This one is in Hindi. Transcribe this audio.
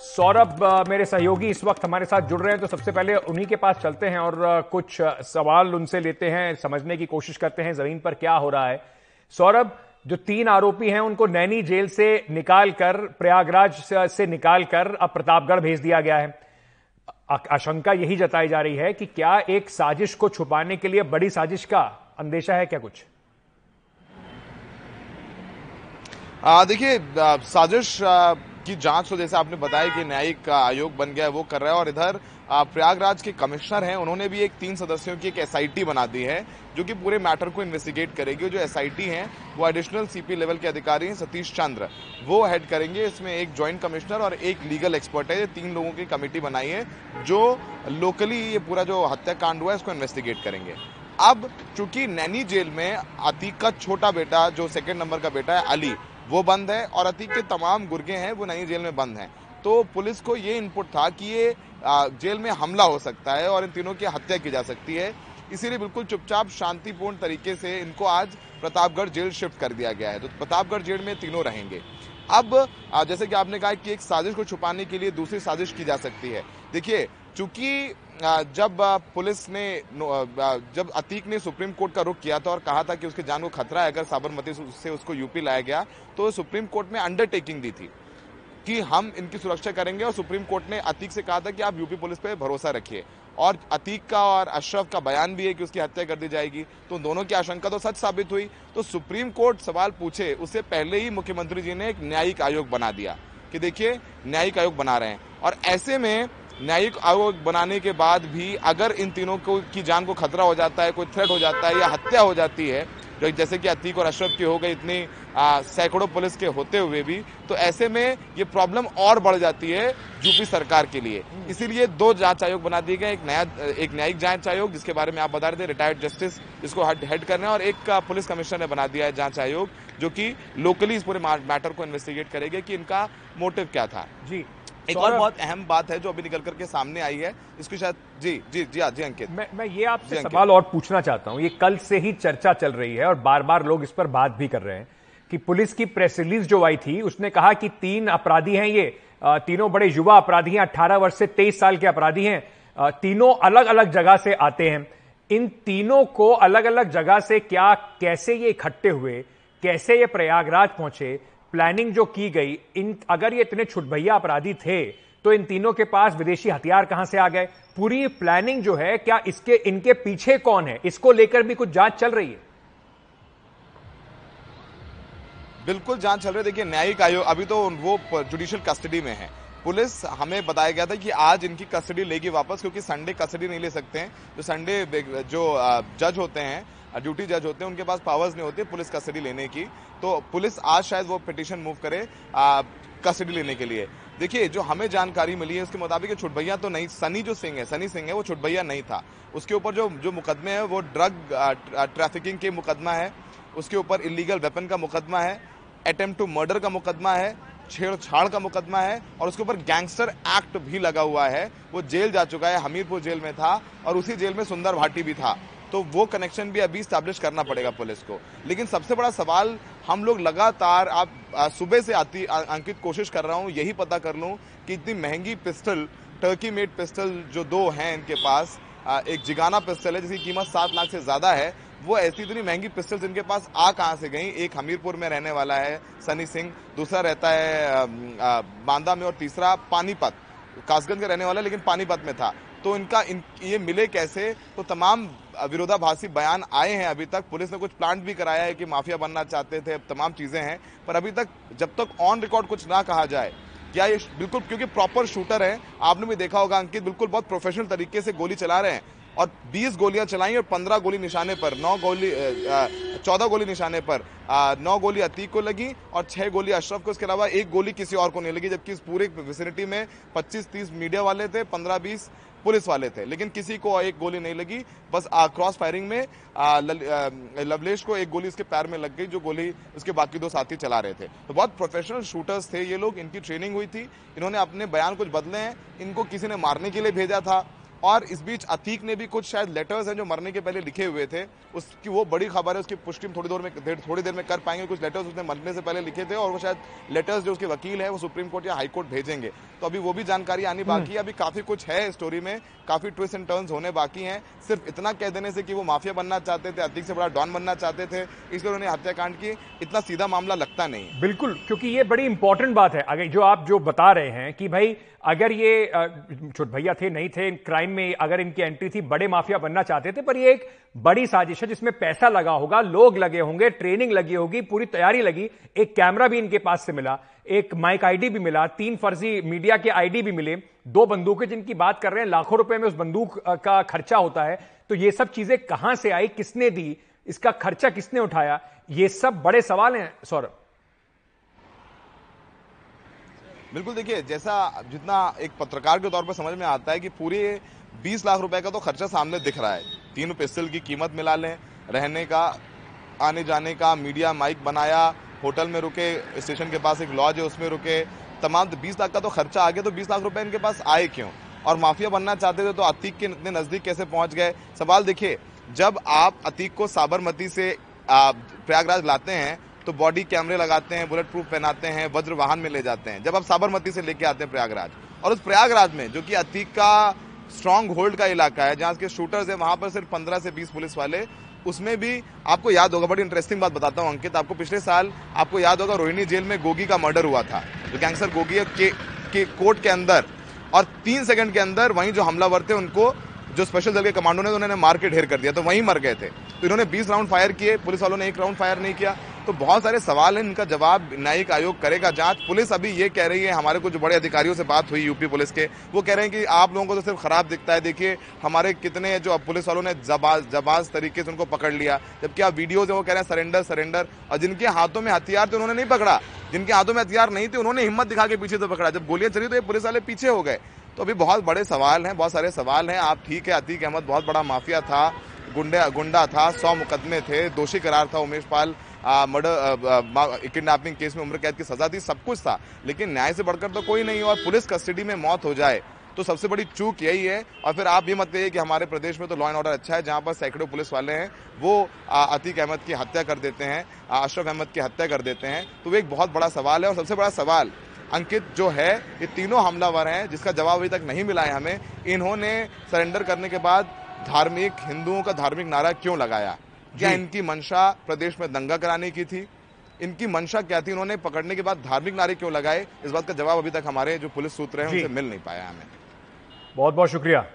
सौरभ मेरे सहयोगी इस वक्त हमारे साथ जुड़ रहे हैं तो सबसे पहले उन्हीं के पास चलते हैं और कुछ सवाल उनसे लेते हैं समझने की कोशिश करते हैं ज़मीन पर क्या हो रहा है। सौरभ जो तीन आरोपी हैं उनको नैनी जेल से निकाल कर प्रयागराज से- निकाल कर अब प्रतापगढ़ भेज दिया गया है। आशंका यही जताई जा रही है कि क्या एक साजिश को छुपाने के लिए बड़ी साजिश का अंदेशा है क्या कुछ? देखिए साजिश आ, की जाँच तो जैसे आपने बताया कि न्यायिक आयोग बन गया है वो कर रहा है और इधर प्रयागराज के कमिश्नर हैं, उन्होंने भी एक तीन सदस्यों की एक एसआईटी बना दी है, जो कि पूरे मैटर को इन्वेस्टिगेट करेगी। जो एसआईटी हैं, वो एडिशनल सीपी लेवल के अधिकारी हैं, सतीश चंद्र। वो हेड करेंगे इसमें एक ज्वाइंट कमिश्नर और एक लीगल एक्सपर्ट है। ये तीन लोगों की कमेटी बनाई है, जो लोकली ये पूरा जो हत्याकांड हुआ है, इसको इन्वेस्टिगेट करेंगे। अब चूँकि नैनी जेल में अतीक का छोटा बेटा, जो सेकंड नंबर का बेटा है, अली वो बंद है और अतीक के तमाम गुर्गे हैं, वो नई जेल में बंद हैं। तो पुलिस को ये इनपुट था कि ये जेल में हमला हो सकता है और इन तीनों की हत्या की जा सकती है। इसीलिए बिल्कुल चुपचाप, शांतिपूर्ण तरीके से इनको आज प्रतापगढ़ जेल शिफ्ट कर दिया गया है। तो प्रतापगढ़ जेल में तीनों रहेंगे। अब जैसे कि आपने कहा कि एक साजिश को छुपाने के लिए दूसरी साजिश की जा सकती है। देखिए, चूँकि जब पुलिस ने जब अतीक ने सुप्रीम कोर्ट का रुख किया था और कहा था कि उसके जान को खतरा है, अगर साबरमती से उसको यूपी लाया गया तो सुप्रीम कोर्ट में अंडरटेकिंग दी थी कि हम इनकी सुरक्षा करेंगे और सुप्रीम कोर्ट ने अतीक से कहा था कि आप यूपी पुलिस पे भरोसा रखिए। और अतीक का और अशरफ का बयान भी है कि उसकी हत्या कर दी जाएगी तो दोनों की आशंका तो सच साबित हुई। तो सुप्रीम कोर्ट सवाल पूछे उससे पहले ही मुख्यमंत्री जी ने एक न्यायिक आयोग बना दिया कि देखिए, न्यायिक आयोग बना रहे हैं। और ऐसे में न्यायिक आयोग बनाने के बाद भी अगर इन तीनों को, की जान को खतरा हो जाता है, कोई थ्रेट हो जाता है या हत्या हो जाती है जो जैसे कि अतीक और अशरफ की हो गई इतनी सैकड़ों पुलिस के होते हुए भी तो ऐसे में ये प्रॉब्लम और बढ़ जाती है यूपी सरकार के लिए। इसीलिए दो जाँच आयोग बना दिए गए, एक नया एक न्यायिक जाँच आयोग, जिसके बारे में आप बता रहे थे रिटायर्ड जस्टिस इसको हेड हेड करना और एक पुलिस कमिश्नर ने बना दिया है जाँच आयोग, जो कि लोकली इस पूरे मैटर को इन्वेस्टिगेट करेगा कि इनका मोटिव क्या था। जी। एक और बहुत अहम बात है जो अभी निकल करके सामने आई है इसकी शायद जी जी जी हाँ जी अंकित। मैं मैं ये आपसे सवाल और पूछना चाहता हूँ। ये कल से ही चर्चा चल रही है और बार बार लोग इस पर बात भी कर रहे हैं कि पुलिस की प्रेस रिलीज़ जो आई थी उसने कहा कि तीन अपराधी हैं ये। तीनों बड़े युवा अपराधी हैं अट्ठारह वर्ष से तेईस साल के अपराधी हैं। तीनों अलग अलग जगह से आते हैं। इन तीनों को अलग अलग जगह से क्या कैसे ये इकट्ठे हुए कैसे ये प्रयागराज पहुँचे प्लानिंग जो की गई, इन, अगर ये इतने छुटभैया अपराधी थे तो इन तीनों के पास विदेशी हथियार कहाँ से आ गए? पूरी प्लानिंग जो है, क्या इसके, इनके पीछे कौन है? इसको लेकर भी कुछ जाँच चल रही है। बिल्कुल जाँच चल रही है। देखिए, न्यायिक आयोग, अभी तो वो जुडिशियल कस्टडी में है। पुलिस हमें बताया गया था कि आज इनकी कस्टडी लेगी वापस, क्योंकि संडे कस्टडी नहीं ले सकते हैं। जो संडे जो जज होते हैं ड्यूटी जज होते हैं, उनके पास पावर्स नहीं होती पुलिस कस्टडी लेने की। तो पुलिस आज शायद वो पिटिशन मूव करे कस्टडी लेने के लिए। देखिए, जो हमें जानकारी मिली है, उसके मुताबिक छुटभैया तो नहीं, सनी जो सिंह है, सनी सिंह है, वो छुटभैया नहीं था। उसके ऊपर जो जो मुकदमे है, वो ड्रग ट्रैफिकिंग के मुकदमा है। उसके ऊपर इलीगल वेपन का मुकदमा है अटेम्प्ट टू मर्डर का मुकदमा है छेड़छाड़ का मुकदमा है और उसके ऊपर गैंगस्टर एक्ट भी लगा हुआ है। वो जेल जा चुका है, हमीरपुर जेल में था और उसी जेल में सुंदर भाटी भी था। तो वो कनेक्शन भी अभी स्टैब्लिश करना पड़ेगा पुलिस को। लेकिन सबसे बड़ा सवाल हम लोग लगातार आप सुबह से आती अंकित कोशिश कर रहा हूँ, यही पता कर लूँ कि इतनी महँगी पिस्टल टर्की मेड पिस्टल जो दो हैं इनके पास एक जिगाना पिस्टल है जिसकी कीमत सात लाख से ज़्यादा है। वो ऐसी इतनी महँगी पिस्टल्स इनके पास आ कहाँ से गई? एक हमीरपुर में रहने वाला है सनी सिंह दूसरा रहता है बांदा में और तीसरा पानीपत कासगंज का रहने वाला है, लेकिन पानीपत में था। तो इनका इन ये मिले कैसे? तो तमाम विरोधाभासी बयान आए हैं अभी तक। पुलिस ने कुछ प्लांट भी कराया है कि माफिया बनना चाहते थे तमाम चीज़ें हैं। पर अभी तक जब तक ऑन रिकॉर्ड कुछ ना कहा जाए क्या ये बिल्कुल क्योंकि प्रॉपर शूटर है आपने भी देखा होगा अंकित बिल्कुल बहुत प्रोफेशनल तरीके से गोली चला रहे हैं। और 20 गोलियाँ चलाई और 15 गोली निशाने पर 9 गोली 14 गोली निशाने पर 9 गोली अतीक को लगी और 6 गोली अशरफ को इसके अलावा एक गोली किसी और को नहीं लगी जबकि इस पूरे विसिनिटी में 25-30 मीडिया वाले थे 15-20 पुलिस वाले थे लेकिन किसी को एक गोली नहीं लगी। बस क्रॉस फायरिंग में आ, आ, लवलेश को एक गोली उसके पैर में लग गई जो गोली उसके बाकी दो साथी चला रहे थे। तो बहुत प्रोफेशनल शूटर्स थे ये लोग इनकी ट्रेनिंग हुई थी। इन्होंने अपने बयान कुछ बदले हैं इनको किसी ने मारने के लिए भेजा था। और इस बीच अतीक ने भी कुछ शायद लेटर्स हैं जो मरने के पहले लिखे हुए थे। उसकी वो बड़ी खबर है उसकी पुष्टि थोड़ी देर में थोड़ी देर में कर पाएँगे। कुछ लेटर्स उसने मरने से पहले लिखे थे और वो शायद लेटर्स जो उसके वकील है वो सुप्रीम कोर्ट या हाई कोर्ट भेजेंगे। तो अभी वो भी जानकारी आनी हम्म। बाकी है। अभी काफ़ी कुछ है स्टोरी में काफ़ी ट्विस्ट एंड टर्न्स होने बाकी हैं। सिर्फ़ इतना कह देने से कि वो माफिया बनना चाहते थे अतीक से बड़ा डॉन बनना चाहते थे इसलिए उन्होंने हत्याकांड की। इतना सीधा मामला लगता नहीं बिल्कुल क्योंकि ये बड़ी इंपॉर्टेंट बात है। अगर जो आप जो बता रहे हैं कि भाई अगर ये छोट भैया थे नहीं थे क्राइम में अगर इनकी एंट्री थी, बड़े माफिया बनना चाहते थे, पर ये एक बड़ी साजिश है जिसमें पैसा लगा होगा, लोग लगे होंगे ट्रेनिंग लगी होगी, पूरी तैयारी लगी, एक कैमरा भी इनके पास से मिला, एक माइक आईडी भी मिला, तीन फर्जी मीडिया के आईडी भी मिले, दो बंदूकें जिनकी बात कर रहे हैं, लाखों रुपए में उस बंदूक का खर्चा होता है तो ये सब चीज़ें कहाँ से आई, किसने दी, इसका खर्चा किसने उठाया, ये सब बड़े सवाल हैं, सौरभ। बिल्कुल देखिए, जैसा जितना एक पत्रकार के तौर पर समझ में आता है कि पूरे 20 लाख रुपए का तो खर्चा सामने दिख रहा है। तीनों पिस्टल की कीमत मिला लें। रहने का, आने जाने का, मीडिया माइक बनाया, होटल में रुके, स्टेशन के पास एक लॉज है, उसमें रुके। तमाम बीस लाख का तो खर्चा आ गया तो बीस लाख रुपए इनके पास आए क्यों? और माफिया बनना चाहते थे तो अतीक के इतने नज़दीक कैसे पहुँच गए? सवाल देखिए, जब आप अतीक को साबरमती से प्रयागराज लाते हैं तो बॉडी कैमरे लगाते हैं, बुलेट प्रूफ पहनाते हैं, वज्र वाहन में ले जाते हैं। जब आप साबरमती से लेके आते हैं प्रयागराज, और उस प्रयागराज में, जो कि अतीक का स्ट्रांग होल्ड का इलाका है जहाँ के शूटर्स है वहाँ पर सिर्फ़ पंद्रह से बीस पुलिस वाले। उसमें भी आपको याद होगा बड़ी इंटरेस्टिंग बात बताता हूँ अंकित आपको पिछले साल आपको याद होगा रोहिणी जेल में गोगी का मर्डर हुआ था। जो गैंगस्टर गोगी के, के कोर्ट के अंदर। और तीन सेकंड के अंदर वहीं जो हमलावर थे उनको जो स्पेशल दल के कमांडो ने उन्होंने मार के ढेर कर दिया तो वहीं मर गए थे। तो इन्होंने 20 राउंड फायर किए पुलिस वालों ने एक राउंड फायर नहीं किया। तो बहुत सारे सवाल हैं, इनका जवाब न्यायिक आयोग करेगा। जाँच पुलिस अभी ये कह रही है, हमारे कुछ बड़े अधिकारियों से बात हुई यूपी पुलिस के। वो कह रहे हैं कि आप लोगों को तो सिर्फ़ खराब दिखता है। देखिए, हमारे कितने जो पुलिस वालों ने जबाज जबाज तरीके से उनको पकड़ लिया, जबकि आप वीडियोज़ है, वो कह रहे हैं, सरेंडर सरेंडर। और जिनके हाथों में हथियार थे, उन्होंने नहीं पकड़ा। जिनके हाथों में हथियार नहीं थे, उन्होंने हिम्मत दिखा के पीछे तो पकड़ा। जब गोलियाँ चली तो ये पुलिस वाले पीछे हो गए। तो अभी बहुत बड़े सवाल हैं, बहुत सारे सवाल हैं। आप ठीक है, अतीक अहमद, बहुत बड़ा माफिया था, गुंडे, गुंडा था, सौ मुकदमे थे, दोषी करार था Umesh Pal. Murder kidnapping case में उम्र कैद की सजा थी, सब कुछ था। लेकिन न्याय से बढ़कर तो कोई नहीं और पुलिस कस्टडी में मौत हो जाए तो सबसे बड़ी चूक यही है। और फिर आप ये मत कहिए कि हमारे प्रदेश में तो लॉ एंड ऑर्डर अच्छा है, जहाँ पर सैकड़ों पुलिस वाले हैं, वो अतीक अहमद की हत्या कर देते हैं अशरफ अहमद की हत्या कर देते हैं। तो वो एक बहुत बड़ा सवाल है, और सबसे बड़ा सवाल अंकित जो है, ये तीनों हमलावर हैं, जिसका जवाब अभी तक नहीं मिला है हमें। इन्होंने सरेंडर करने के बाद धार्मिक, हिंदुओं का धार्मिक नारा क्यों लगाया? क्या इनकी मंशा प्रदेश में दंगा कराने की थी? इनकी मंशा क्या थी? उन्होंने पकड़ने के बाद धार्मिक नारे क्यों लगाए? इस बात का जवाब अभी तक हमारे जो पुलिस सूत्र है उनसे मिल नहीं पाया हमें। बहुत बहुत शुक्रिया।